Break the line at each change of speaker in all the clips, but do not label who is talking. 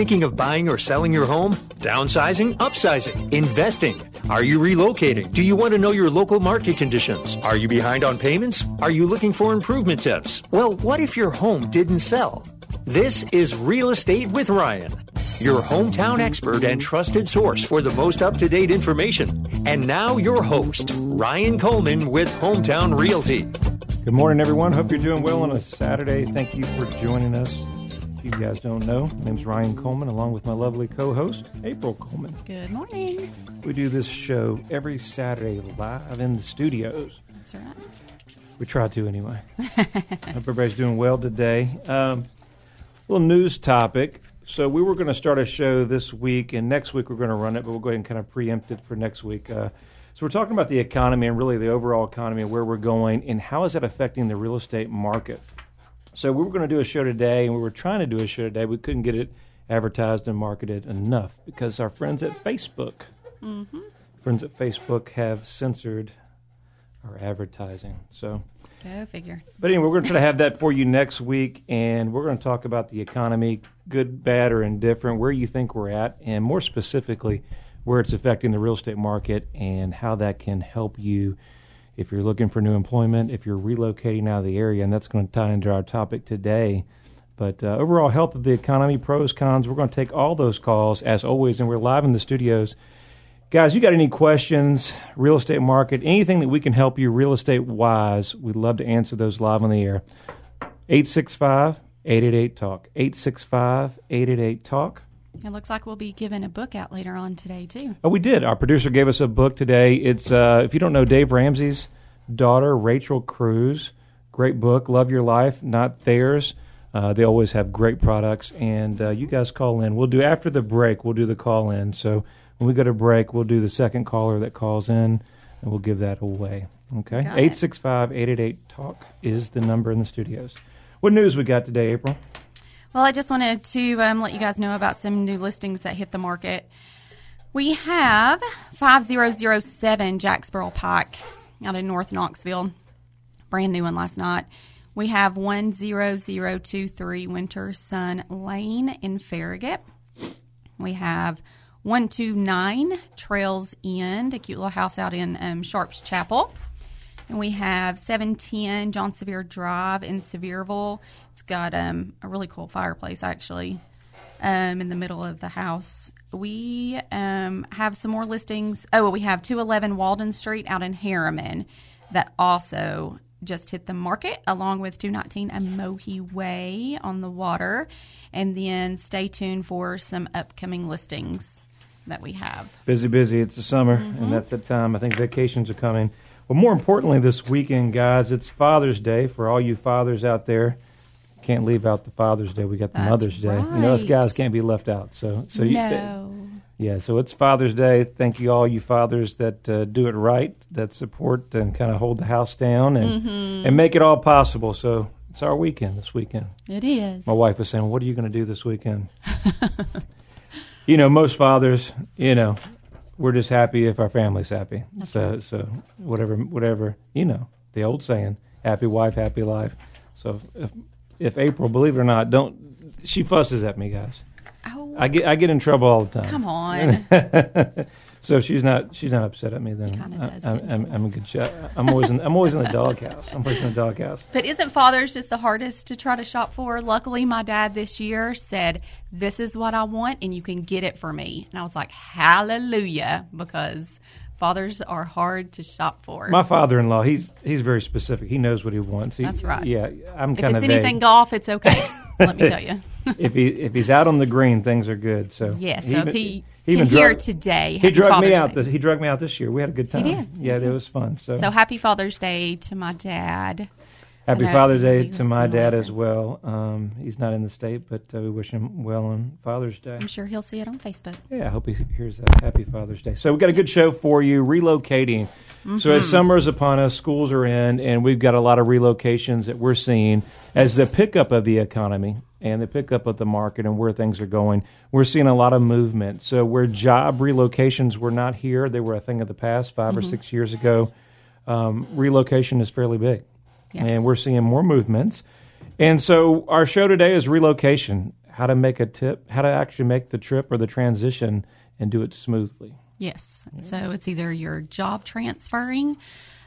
thinking of buying or selling your home? Downsizing, upsizing, investing? Are you relocating? Do you want to know your local market conditions? Are you behind on payments? Are you looking for improvement tips? Well, what if your home didn't sell? This is Real Estate with Ryan, your hometown expert and trusted source for the most up to date information. And now, your host, Ryan Coleman with Hometown Realty.
Good morning, everyone. Hope you're doing well on a Saturday. Thank you for joining us. If you guys don't know, my name's Ryan Coleman, along with my lovely co host, April Coleman.
Good morning.
We do this show every Saturday live in the studios.
That's right.
We try to anyway. Hope everybody's doing well today. Um, little news topic. So we were going to start a show this week, and next week we're going to run it, but we'll go ahead and kind of preempt it for next week. Uh, so we're talking about the economy and really the overall economy, and where we're going, and how is that affecting the real estate market. So we were going to do a show today, and we were trying to do a show today. We couldn't get it advertised and marketed enough because our friends at Facebook,
Mm-hmm.
friends at Facebook, have censored our advertising. So
Go figure.
but anyway, we're going to try to have that for you next week, and we're going to talk about the economy, good, bad, or indifferent, where you think we're at, and more specifically, where it's affecting the real estate market and how that can help you if you're looking for new employment, if you're relocating out of the area, and that's going to tie into our topic today. But uh, overall health of the economy, pros, cons, we're going to take all those calls as always, and we're live in the studios. Guys, you got any questions, real estate market, anything that we can help you real estate wise, we'd love to answer those live on the air. 865 888 Talk. 865 888 Talk.
It looks like we'll be giving a book out later on today too.
Oh, we did. Our producer gave us a book today. It's, uh, if you don't know Dave Ramsey's daughter, Rachel Cruz. Great book, Love Your Life, Not Theirs. Uh, they always have great products, and uh, you guys call in. We'll do after the break. We'll do the call in. So when we go to break, we'll do the second caller that calls in, and we'll give that away. Okay, eight six five eight eight eight talk is the number in the studios. What news we got today, April?
Well, I just wanted to um, let you guys know about some new listings that hit the market. We have 5007 Jacksboro Pike out in North Knoxville. Brand new one last night. We have 10023 Winter Sun Lane in Farragut. We have 129 Trails End, a cute little house out in um, Sharps Chapel. And we have 710 John Sevier Drive in Sevierville. It's got um, a really cool fireplace, actually, um, in the middle of the house. We um, have some more listings. Oh, we have 211 Walden Street out in Harriman that also just hit the market, along with 219 Amohi Way on the water. And then stay tuned for some upcoming listings that we have.
Busy, busy. It's the summer, and that's the time. I think vacations are coming. But more importantly, this weekend, guys, it's Father's Day for all you fathers out there. Can't leave out the Father's Day. We got the
That's
Mother's Day. You know, us guys can't be left out. So, so you,
no.
yeah. So it's Father's Day. Thank you, all you fathers that uh, do it right, that support and kind of hold the house down and
Mm-hmm.
and make it all possible. So it's our weekend this weekend.
It is.
My wife was saying, "What are you going to do this weekend?" you know, most fathers, you know, we're just happy if our family's happy.
That's
so,
right.
so whatever, whatever, you know, the old saying, "Happy wife, happy life." So, if, if April, believe it or not, don't she fusses at me, guys.
Oh,
I get I get in trouble all the time.
come on.
So if she's not she's not upset at me. Then
kinda
I-
does
I'm,
get in
I'm, I'm a good shot. I'm always in I'm always in the doghouse. I'm always in the doghouse.
But isn't Father's just the hardest to try to shop for? Luckily, my dad this year said, This is what I want, and you can get it for me. And I was like, Hallelujah, because fathers are hard to shop for.
My father-in-law, he's he's very specific. He knows what he wants. He,
That's right.
Yeah, I'm kind of.
if it's anything golf, it's okay. Let me tell you.
if he if he's out on the green, things are good. So
Yes,
he
so
even-
if he,
he even drug-
today.
He
Father's
me out. This, he drugged me out this year. We had a good time.
He did. He
Yeah,
did.
it was fun. So,
So happy Father's Day to my dad.
Happy
know
Father's Day to my dad as well. Um, he's not in the state, but uh, we wish him well on Father's Day.
I'm sure he'll see it on Facebook.
Yeah, I hope he hears that. Happy Father's Day. So we've got a good show for you, relocating. So
Mm-hmm.
as summer is upon us, schools are in, and we've got a lot of relocations that we're seeing as the pickup of the economy and the pickup of the market and where things are going. We're seeing a lot of movement. So where job relocations were not here, they were a thing of the past 5
Mm-hmm.
or six years ago. Um, relocation is fairly big,
Yes.
and we're seeing more movements. And so our show today is relocation. how to make a tip, how to actually make the trip or the transition and do it smoothly.
Yes. So it's either you're job transferring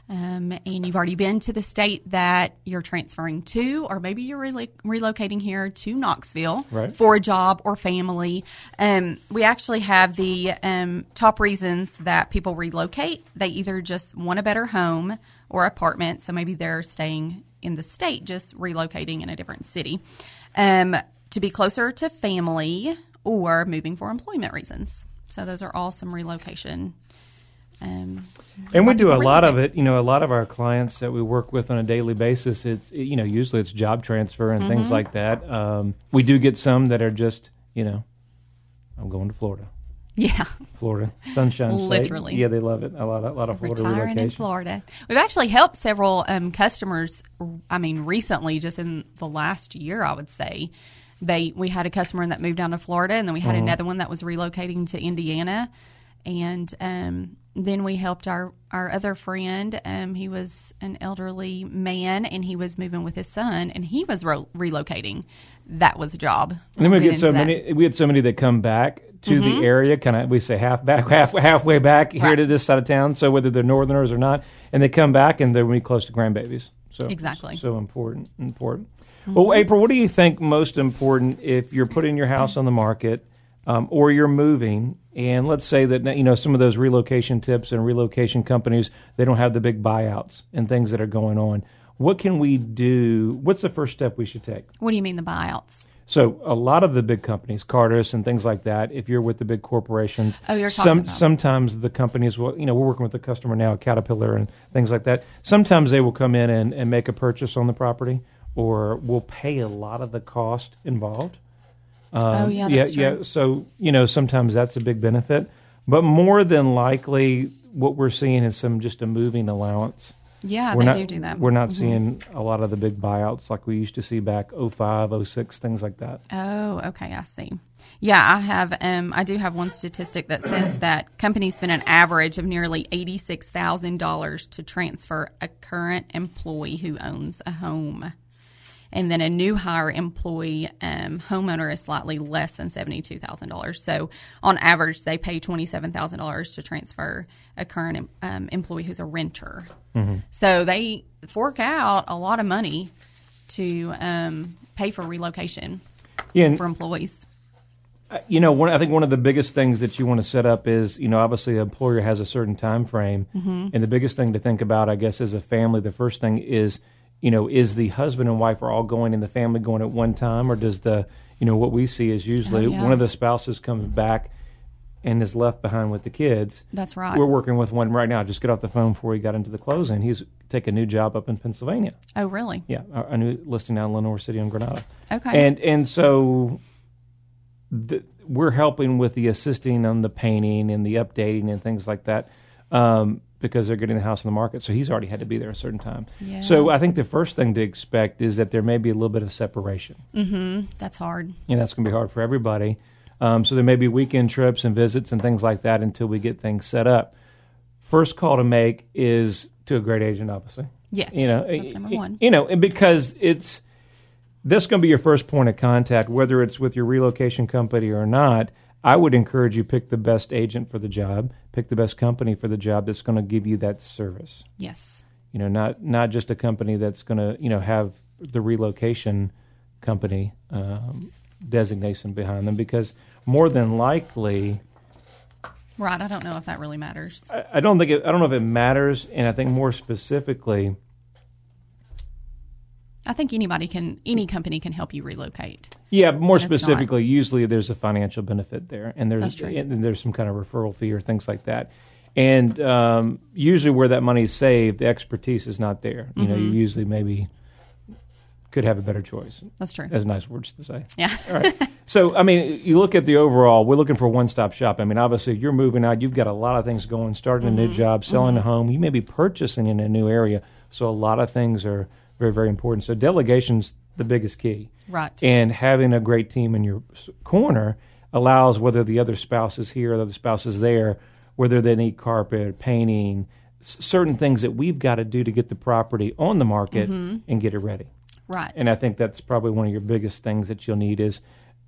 um, and you've already been to the state that you're transferring to, or maybe you're relo- relocating here to Knoxville
Right.
for a job or family. Um, we actually have the um, top reasons that people relocate. They either just want a better home or apartment, so maybe they're staying in the state, just relocating in a different city. Um, to be closer to family or moving for employment reasons. So those are all some relocation. Um,
And we do a lot of it. You know, a lot of our clients that we work with on a daily basis, it's you know usually it's job transfer and
Mm-hmm.
things like that. Um, we do get some that are just you know, I'm going to Florida,
Yeah,
Florida sunshine. state.
Literally.
yeah, they love it. A lot, a lot of Florida
retiring in. Florida. We've actually helped several um, customers. I mean, recently, just in the last year, I would say, they we had a customer that moved down to Florida, and then we had
Mm-hmm.
another one that was relocating to Indiana, and um, then we helped our our other friend. Um, he was an elderly man, and he was moving with his son, and he was ro- relocating. That was a job.
And then we get so
that.
many. We had so many that come back to the area. Kind of, we say half back, half halfway back here
Right.
to this side of town. So whether they're Northerners or not, and they come back and they're really close to grandbabies. So
Exactly.
So important, important. Well, April, what do you think most important if you're putting your house on the market, um, or you're moving? And let's say that you know some of those relocation tips and relocation companies they don't have the big buyouts and things that are going on. What can we do? What's the first step we should take?
What do you mean the buyouts?
So a lot of the big companies, Cardis and things like that, if you're with the big corporations,
Oh, you're
some
about-
sometimes the companies will, you know, we're working with a customer now, Caterpillar and things like that. Sometimes they will come in and, and make a purchase on the property, or will pay a lot of the cost involved.
Oh yeah,
yeah,
true.
yeah. So you know, sometimes that's a big benefit, but more than likely, what we're seeing is some just a moving allowance.
Yeah,
we're
they
not,
do do that.
We're not seeing a lot of the big buyouts like we used to see back 05, 06, things like that.
Oh, okay, I see. Yeah, I have. Um, I do have one statistic that says that companies spend an average of nearly eighty-six thousand dollars to transfer a current employee who owns a home, and then a new hire employee um, homeowner is slightly less than seventy-two thousand dollars. So, on average, they pay twenty-seven thousand dollars to transfer a current um, employee who's a renter. So they fork out a lot of money to um, pay for relocation
Yeah,
for employees.
you know, one, I think one of the biggest things that you want to set up is, you know, obviously the employer has a certain time frame,
Mm-hmm.
and the biggest thing to think about, I guess, as a family, the first thing is, you know, is the husband and wife are all going in the family going at one time, or does the, you know, what we see is usually
Oh, yeah.
one of the spouses comes back and is left behind with the kids.
That's right.
We're working with one right now. Just get off the phone before we got into the closing. He's taking a new job up in Pennsylvania.
Oh, really?
Yeah, a, a new listing down in Lenoir City on Granada.
Okay.
And and so the, we're helping with the assisting on the painting and the updating and things like that um, because they're getting the house on the market. So he's already had to be there a certain time.
Yeah.
So I think the first thing to expect is that there may be a little bit of separation.
That's hard.
And that's going to be hard for everybody. Um, so there may be weekend trips and visits and things like that until we get things set up. First call to make is to a great agent, obviously.
Yes.
You know,
that's number one.
You know, because it's this going to be your first point of contact, whether it's with your relocation company or not. I would encourage you pick the best agent for the job, pick the best company for the job that's going to give you that service.
Yes.
You know, not not just a company that's going to you know have the relocation company um, designation behind them, because more than likely.
Right. I don't know if that really matters.
I, I don't think it, I don't know if it matters, and I think more specifically,
I think anybody can, any company can help you relocate.
Yeah, more
it's not.
specifically, usually there's a financial benefit there, and there's
That's true.
and there's some kind of referral fee or things like that. And um, usually, where that money is saved, the expertise is not there. You know, you
Mm-hmm.
usually maybe could have a better choice.
That's true.
That's nice words to say.
Yeah.
All right. So, I mean, you look at the overall, we're looking for one stop shop. I mean, obviously, you're moving out, you've got a lot of things going, starting a new job, selling a home, you may be purchasing in a new area. So, a lot of things are very, very important. So, delegation's the biggest key.
Right.
And having a great team in your corner allows whether the other spouse is here or the other spouse is there, whether they need carpet, painting, s- certain things that we've got to do to get the property on the market mm-hmm. and get it ready.
right.
And I think that's probably one of your biggest things that you'll need is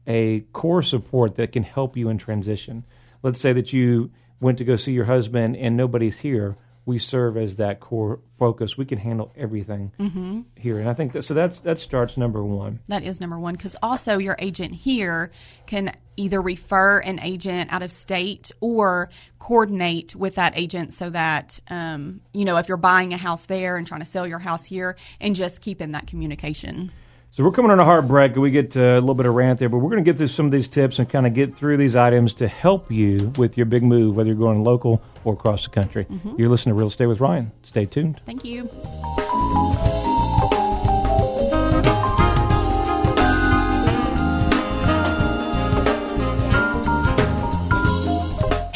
a core support that can help you in transition. Let's say that you went to go see your husband and nobody's here. We serve as that core focus. We can handle everything
Mm-hmm.
here, and I think that so. That's that starts number one.
That is number one because also your agent here can either refer an agent out of state or coordinate with that agent so that um, you know if you're buying a house there and trying to sell your house here and just keep in that communication.
So we're coming on a hard break, and we get uh, a little bit of rant there, but we're going to get through some of these tips and kind of get through these items to help you with your big move, whether you're going local or across the country. You're listening to Real Estate with Ryan. Stay tuned.
Thank you.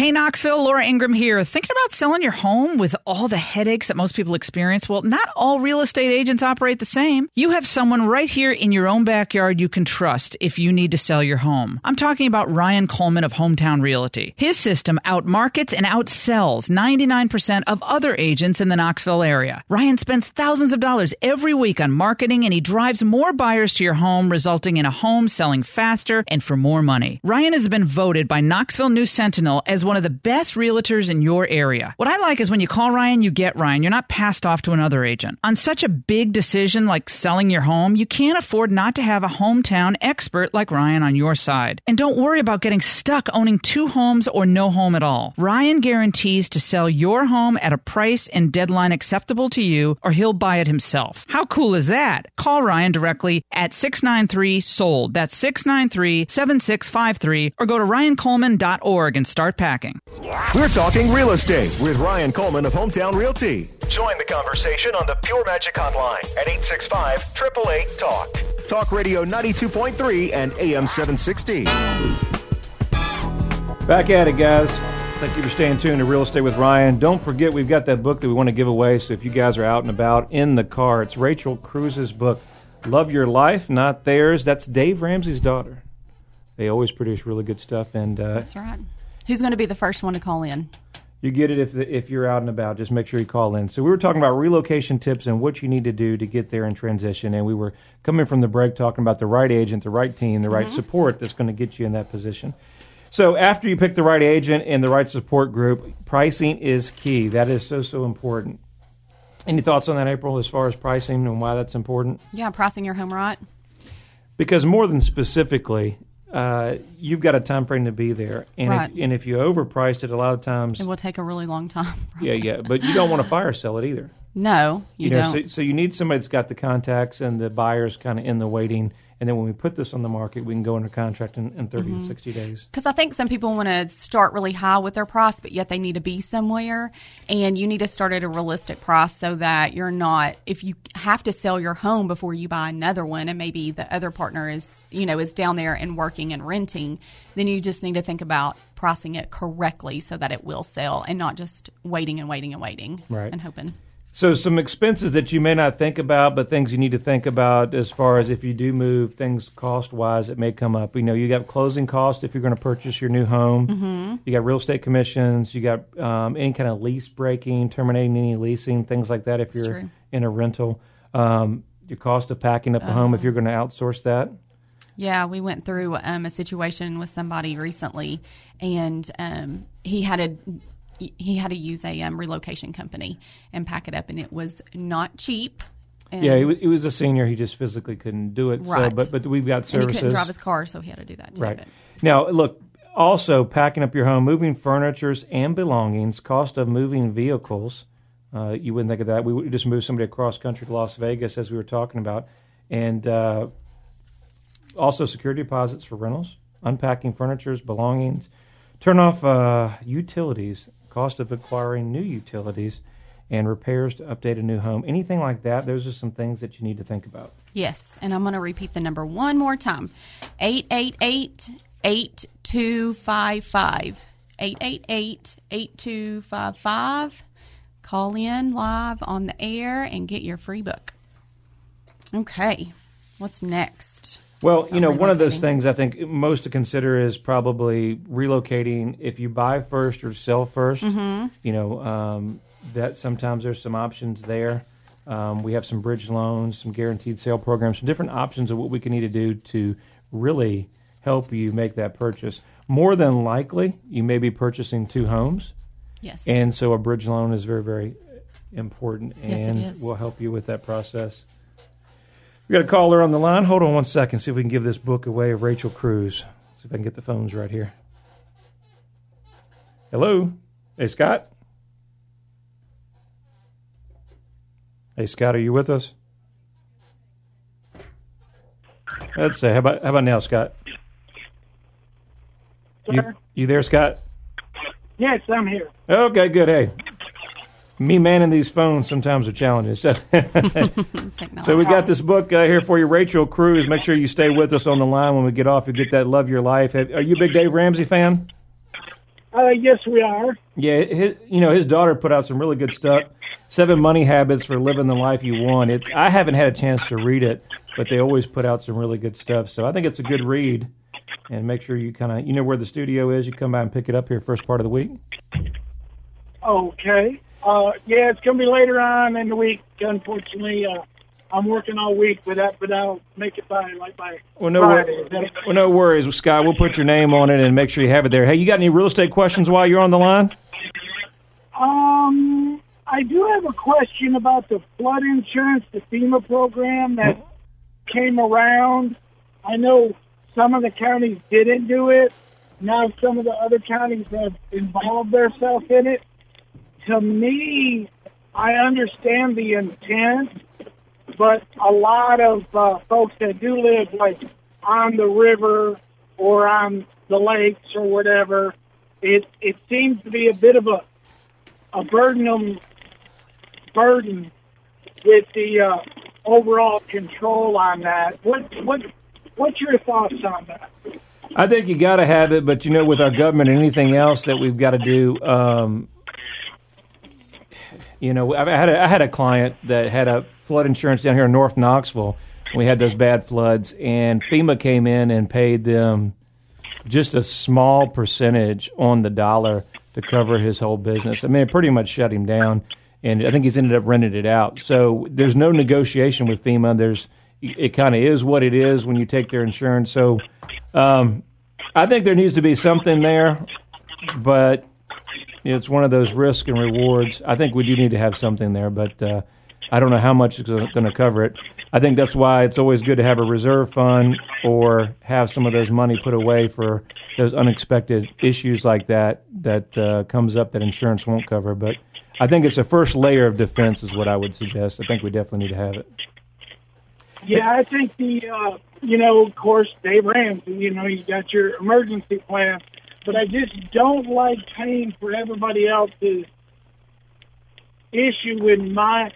Hey Knoxville, Laura Ingraham here. Thinking about selling your home with all the headaches that most people experience? Well, not all real estate agents operate the same. You have someone right here in your own backyard you can trust if you need to sell your home. I'm talking about Ryan Coleman of Hometown Realty. His system outmarkets and outsells 99% of other agents in the Knoxville area. Ryan spends thousands of dollars every week on marketing and he drives more buyers to your home, resulting in a home selling faster and for more money. Ryan has been voted by Knoxville News Sentinel as one of the best realtors in your area. What I like is when you call Ryan, you get Ryan. You're not passed off to another agent. On such a big decision like selling your home, you can't afford not to have a hometown expert like Ryan on your side. And don't worry about getting stuck owning two homes or no home at all. Ryan guarantees to sell your home at a price and deadline acceptable to you, or he'll buy it himself. How cool is that? Call Ryan directly at 693 SOLD. That's 693 7653, or go to ryancoleman.org and start packing.
We're talking real estate with Ryan Coleman of Hometown Realty. Join the conversation on the Pure Magic Hotline at 865 888 TALK. Talk Radio 92.3 and AM 760.
Back at it, guys. Thank you for staying tuned to Real Estate with Ryan. Don't forget, we've got that book that we want to give away. So if you guys are out and about in the car, it's Rachel Cruz's book, Love Your Life, Not Theirs. That's Dave Ramsey's daughter. They always produce really good stuff, and uh,
That's right. Who's going to be the first one to call in?
you get it if if you're out and about. Just make sure you call in. So we were talking about relocation tips and what you need to do to get there in transition, and we were coming from the break talking about the right agent, the right team, the right mm-hmm. support that's going to get you in that position. So after you pick the right agent and the right support group, pricing is key. That is so so important. Any thoughts on that, April, as far as pricing and why that's important?
Yeah, pricing your home right.
Because more than specifically, uh, you've got a time frame to be there, and
Right.
if, and if you overpriced it, a lot of times,
It will take a really long time.
yeah, yeah, but you don't want to fire sell it either.
No, you,
know,
don't.
so, so you need somebody that's got the contacts and the buyers kind of in the waiting, and then when we put this on the market, we can go under contract in, in 30
Mm-hmm.
to 60 days.
Because I think some people want to start really high with their price, but yet they need to be somewhere. And you need to start at a realistic price so that you're not, if you have to sell your home before you buy another one, and maybe the other partner is, you know, is down there and working and renting, then you just need to think about pricing it correctly so that it will sell and not just waiting and waiting and waiting
Right.
and hoping.
So some expenses that you may not think about, but things you need to think about as far as if you do move, things cost wise that may come up. You know, you got closing costs if you're going to purchase your new home. Mm-hmm. You got real estate commissions. You got um, any kind of lease breaking, terminating any leasing, things like that. If
That's
you're
true.
in a rental, um, your cost of packing up a home if you're going to outsource that.
Yeah, we went through um, a situation with somebody recently, and um, he had a he had to use a um, relocation company and pack it up, and it was not cheap. And,
Yeah, he was, a senior. He just physically couldn't do it. So,
Right.
but but we've got
and he couldn't drive his car, so he had to do that too.
Right.
But-
Now, look, also packing up your home, moving furnitures and belongings, cost of moving vehicles. Uh, you wouldn't think of that. We would just moved somebody across country to Las Vegas, as we were talking about. And uh, also security deposits for rentals, unpacking furnitures, belongings, turn off uh, utilities, cost of acquiring new utilities, and repairs to update a new home. Anything like that, those are some things that you need to think about.
Yes, and I'm going to repeat the number one more time 888 8255. 888 8255. Call in live on the air and get your free book. Okay, what's next?
Well, you know, one of those things I think most to consider is probably relocating. If you buy first or sell 1st
Mm-hmm.
you know, um, that sometimes there's some options there. Um, we have some bridge loans, some guaranteed sale programs, some different options of what we can need to do to really help you make that purchase. More than likely, you may be purchasing two homes.
Yes.
And so a bridge loan is very, very important and
is.
will help you with that process. We got a caller on the line. Hold on one second. See if we can give this book away of Rachel Cruz. See if I can get the phones right here. Hello. Hey, Scott. Hey, Scott, are you with us? Let's say, how about how about now, Scott? You, you there, Scott?
Yes, I'm here.
Okay, good. Hey, me manning these phones sometimes are challenging. So, so we got this book uh, here for you, Rachel Cruz. Make sure you stay with us on the line when we get off. You get that Love Your Life. Have- Are you a big Dave Ramsey fan?
Uh, yes, we are.
Yeah, his, you know his daughter put out some really good stuff. Seven Money Habits for Living the Life You Want. It's I haven't had a chance to read it, but they always put out some really good stuff. So I think it's a good read. And make sure you kind of you know where the studio is. You come by and pick it up here first part of the week.
Okay. Uh, yeah, it's going to be later on in the week. Unfortunately, uh, I'm working all week with that, but I'll make it by like by
Well, no,
Friday.
Well, no worries, Scott. We'll put your name on it and make sure you have it there. Hey, you got any real estate questions while you're on the line?
Um, I do have a question about the flood insurance, the FEMA program that came around. I know some of the counties didn't do it. Now some of the other counties have involved themselves in it. To me, I understand the intent, but a lot of uh, folks that do live like on the river or on the lakes or whatever, it it seems to be a bit of a a burden burden with the uh, overall control on that. What what what's your thoughts on that?
I think you got to have it, but you know, with our government and anything else that we've got to do, um, you know, I had a, I had a client that had a flood insurance down here in North Knoxville. We had those bad floods, and FEMA came in and paid them just a small percentage on the dollar to cover his whole business. I mean, it pretty much shut him down, and I think he's ended up renting it out. So there's no negotiation with FEMA. There's it kind of is what it is when you take their insurance. So um, I think there needs to be something there, but it's one of those risk and rewards. I think we do need to have something there, but uh, I don't know how much is going to cover it. I think that's why it's always good to have a reserve fund or have some of those money put away for those unexpected issues like that that uh, comes up that insurance won't cover. But I think it's a first layer of defense is what I would suggest. I think we definitely need to have it.
Yeah, I think the uh, you know, of course, Dave Ramsey. You know, you got your emergency plan, but I just don't like paying for everybody else's issue when my,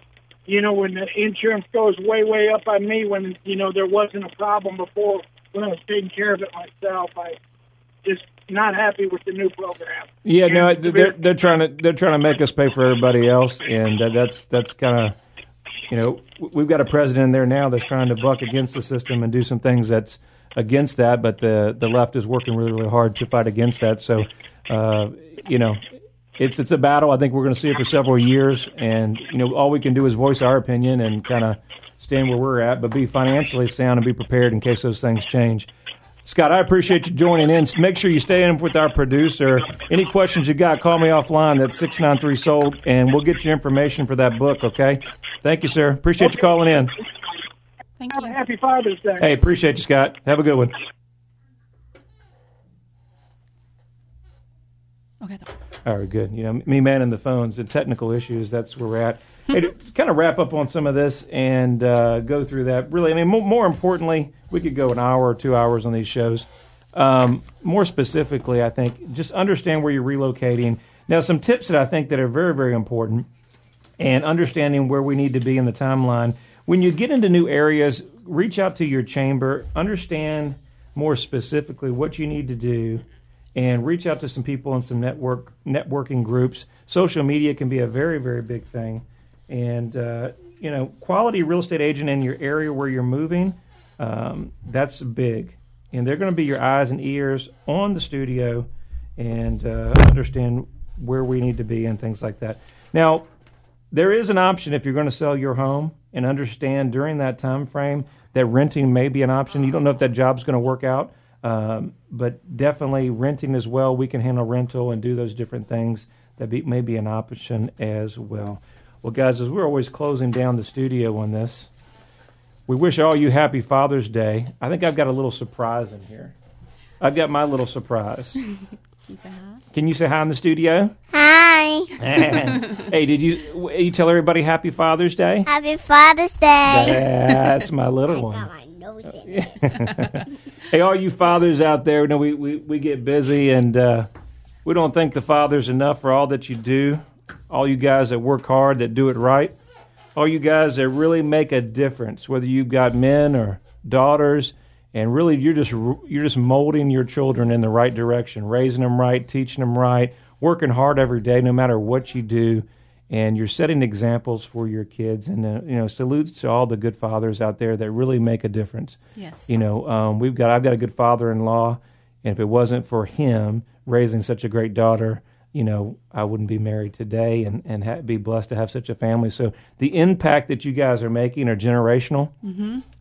you know, when the insurance goes way way up on me when you know there wasn't a problem before when I was taking care of it myself. I just not happy with the new program.
Yeah, no, they're they're trying to they're trying to make us pay for everybody else, and that, that's that's kind of you know we've got a president in there now that's trying to buck against the system and do some things that's against that, but the the left is working really really hard to fight against that. So, uh, you know, it's it's a battle. I think we're going to see it for several years, and you know, all we can do is voice our opinion and kind of stand where we're at, but be financially sound and be prepared in case those things change. Scott, I appreciate you joining in. Make sure you stay in with our producer. Any questions you got, call me offline. That's 693 sold, and we'll get you information for that book, okay? Thank you, sir. Appreciate you calling in.
Thank
Have a
you.
happy Father's Day.
Hey, appreciate you, Scott. Have a good one.
Okay. th-
All right, good. You know, me manning the phones and technical issues, that's where we're at. hey, to kind of wrap up on some of this and uh, go through that. Really, I mean, more, more importantly, we could go an hour or two hours on these shows. Um, more specifically, I think just understand where you're relocating. Now, some tips that I think that are very, very important and understanding where we need to be in the timeline. When you get into new areas, reach out to your chamber, understand more specifically what you need to do, and reach out to some people in some network networking groups. Social media can be a very, very big thing, and uh, you know, quality real estate agent in your area where you're moving, um, that's big, and they're going to be your eyes and ears on the studio, and uh, understand where we need to be and things like that. Now, there is an option if you're going to sell your home and understand during that time frame that renting may be an option. You don't know if that job's going to work out. Um, but definitely renting as well. We can handle rental and do those different things. That be, may be an option as well. Well, guys, as we're always closing down the studio on this, we wish all you happy Father's Day. I think I've got a little surprise in here. I've got my little surprise. Can you say hi in the studio?
Hi.
hey, did you you tell everybody Happy Father's Day?
Happy Father's Day.
That's my little
Got
one.
my nose in it.
Hey, all you fathers out there, you know we, we, we get busy and uh, we don't think the father's enough for all that you do. All you guys that work hard, that do it right. All you guys that really make a difference, whether you've got men or daughters, and really you're just you're just molding your children in the right direction, raising them right, teaching them right, working hard every day, no matter what you do, and you're setting examples for your kids. And uh, you know, salutes to all the good fathers out there that really make a difference.
Yes.
You know, um, we've got I've got a good father-in-law, and if it wasn't for him raising such a great daughter, you know, I wouldn't be married today and and ha- be blessed to have such a family. So the impact that you guys are making are generational,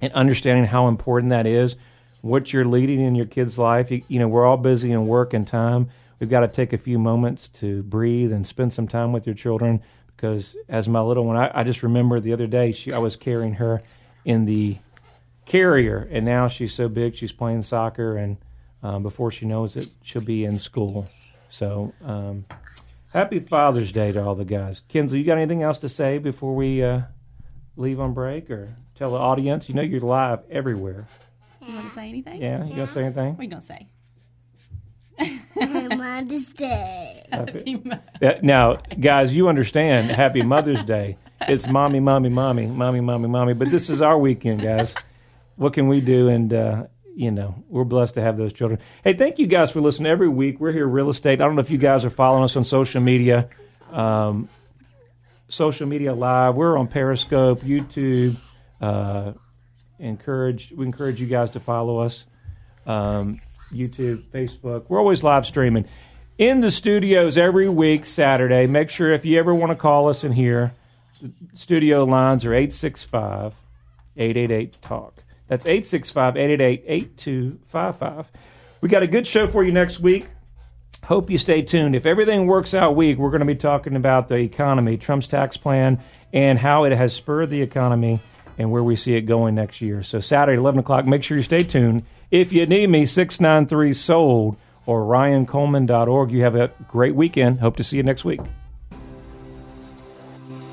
and understanding how important that is, what you're leading in your kid's life. You, you know, we're all busy in work and time. We've got to take a few moments to breathe and spend some time with your children. Because as my little one, I, I just remember the other day, she I was carrying her in the carrier, and now she's so big, she's playing soccer, and um, before she knows it, she'll be in school. So, um, happy Father's Day to all the guys. Kinsley, you got anything else to say before we uh, leave on break, or tell the audience? You know you're live everywhere.
You want to say anything?
Yeah, you gonna say anything?
What are you going to say?
Happy Mother's Day.
Yeah, now, guys, you understand. Happy Mother's Day. It's mommy, mommy, mommy, mommy, mommy, mommy. But this is our weekend, guys. What can we do? And uh, you know, we're blessed to have those children. Hey, thank you guys for listening every week. We're here, real estate. I don't know if you guys are following us on social media, um, social media live. We're on Periscope, YouTube. Uh, encourage we encourage you guys to follow us. Um, YouTube, Facebook. We're always live streaming in the studios every week, Saturday. Make sure if you ever want to call us in here, studio lines are 865 888 TALK. That's 865 888 8255. We got a good show for you next week. Hope you stay tuned. If everything works out week, we're going to be talking about the economy, Trump's tax plan, and how it has spurred the economy and where we see it going next year. So Saturday, 11 o'clock, make sure you stay tuned. If you need me, 693 sold or ryancoleman.org. You have a great weekend. Hope to see you next week.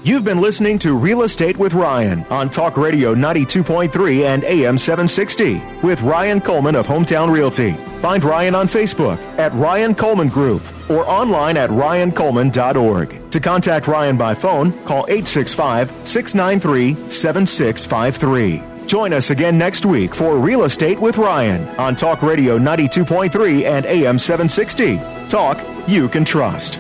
You've been listening to Real Estate with Ryan on Talk Radio 92.3 and AM 760 with Ryan Coleman of Hometown Realty. Find Ryan on Facebook at Ryan Coleman Group or online at ryancoleman.org. To contact Ryan by phone, call 865 693 7653. Join us again next week for Real Estate with Ryan on Talk Radio 92.3 and AM 760. Talk you can trust.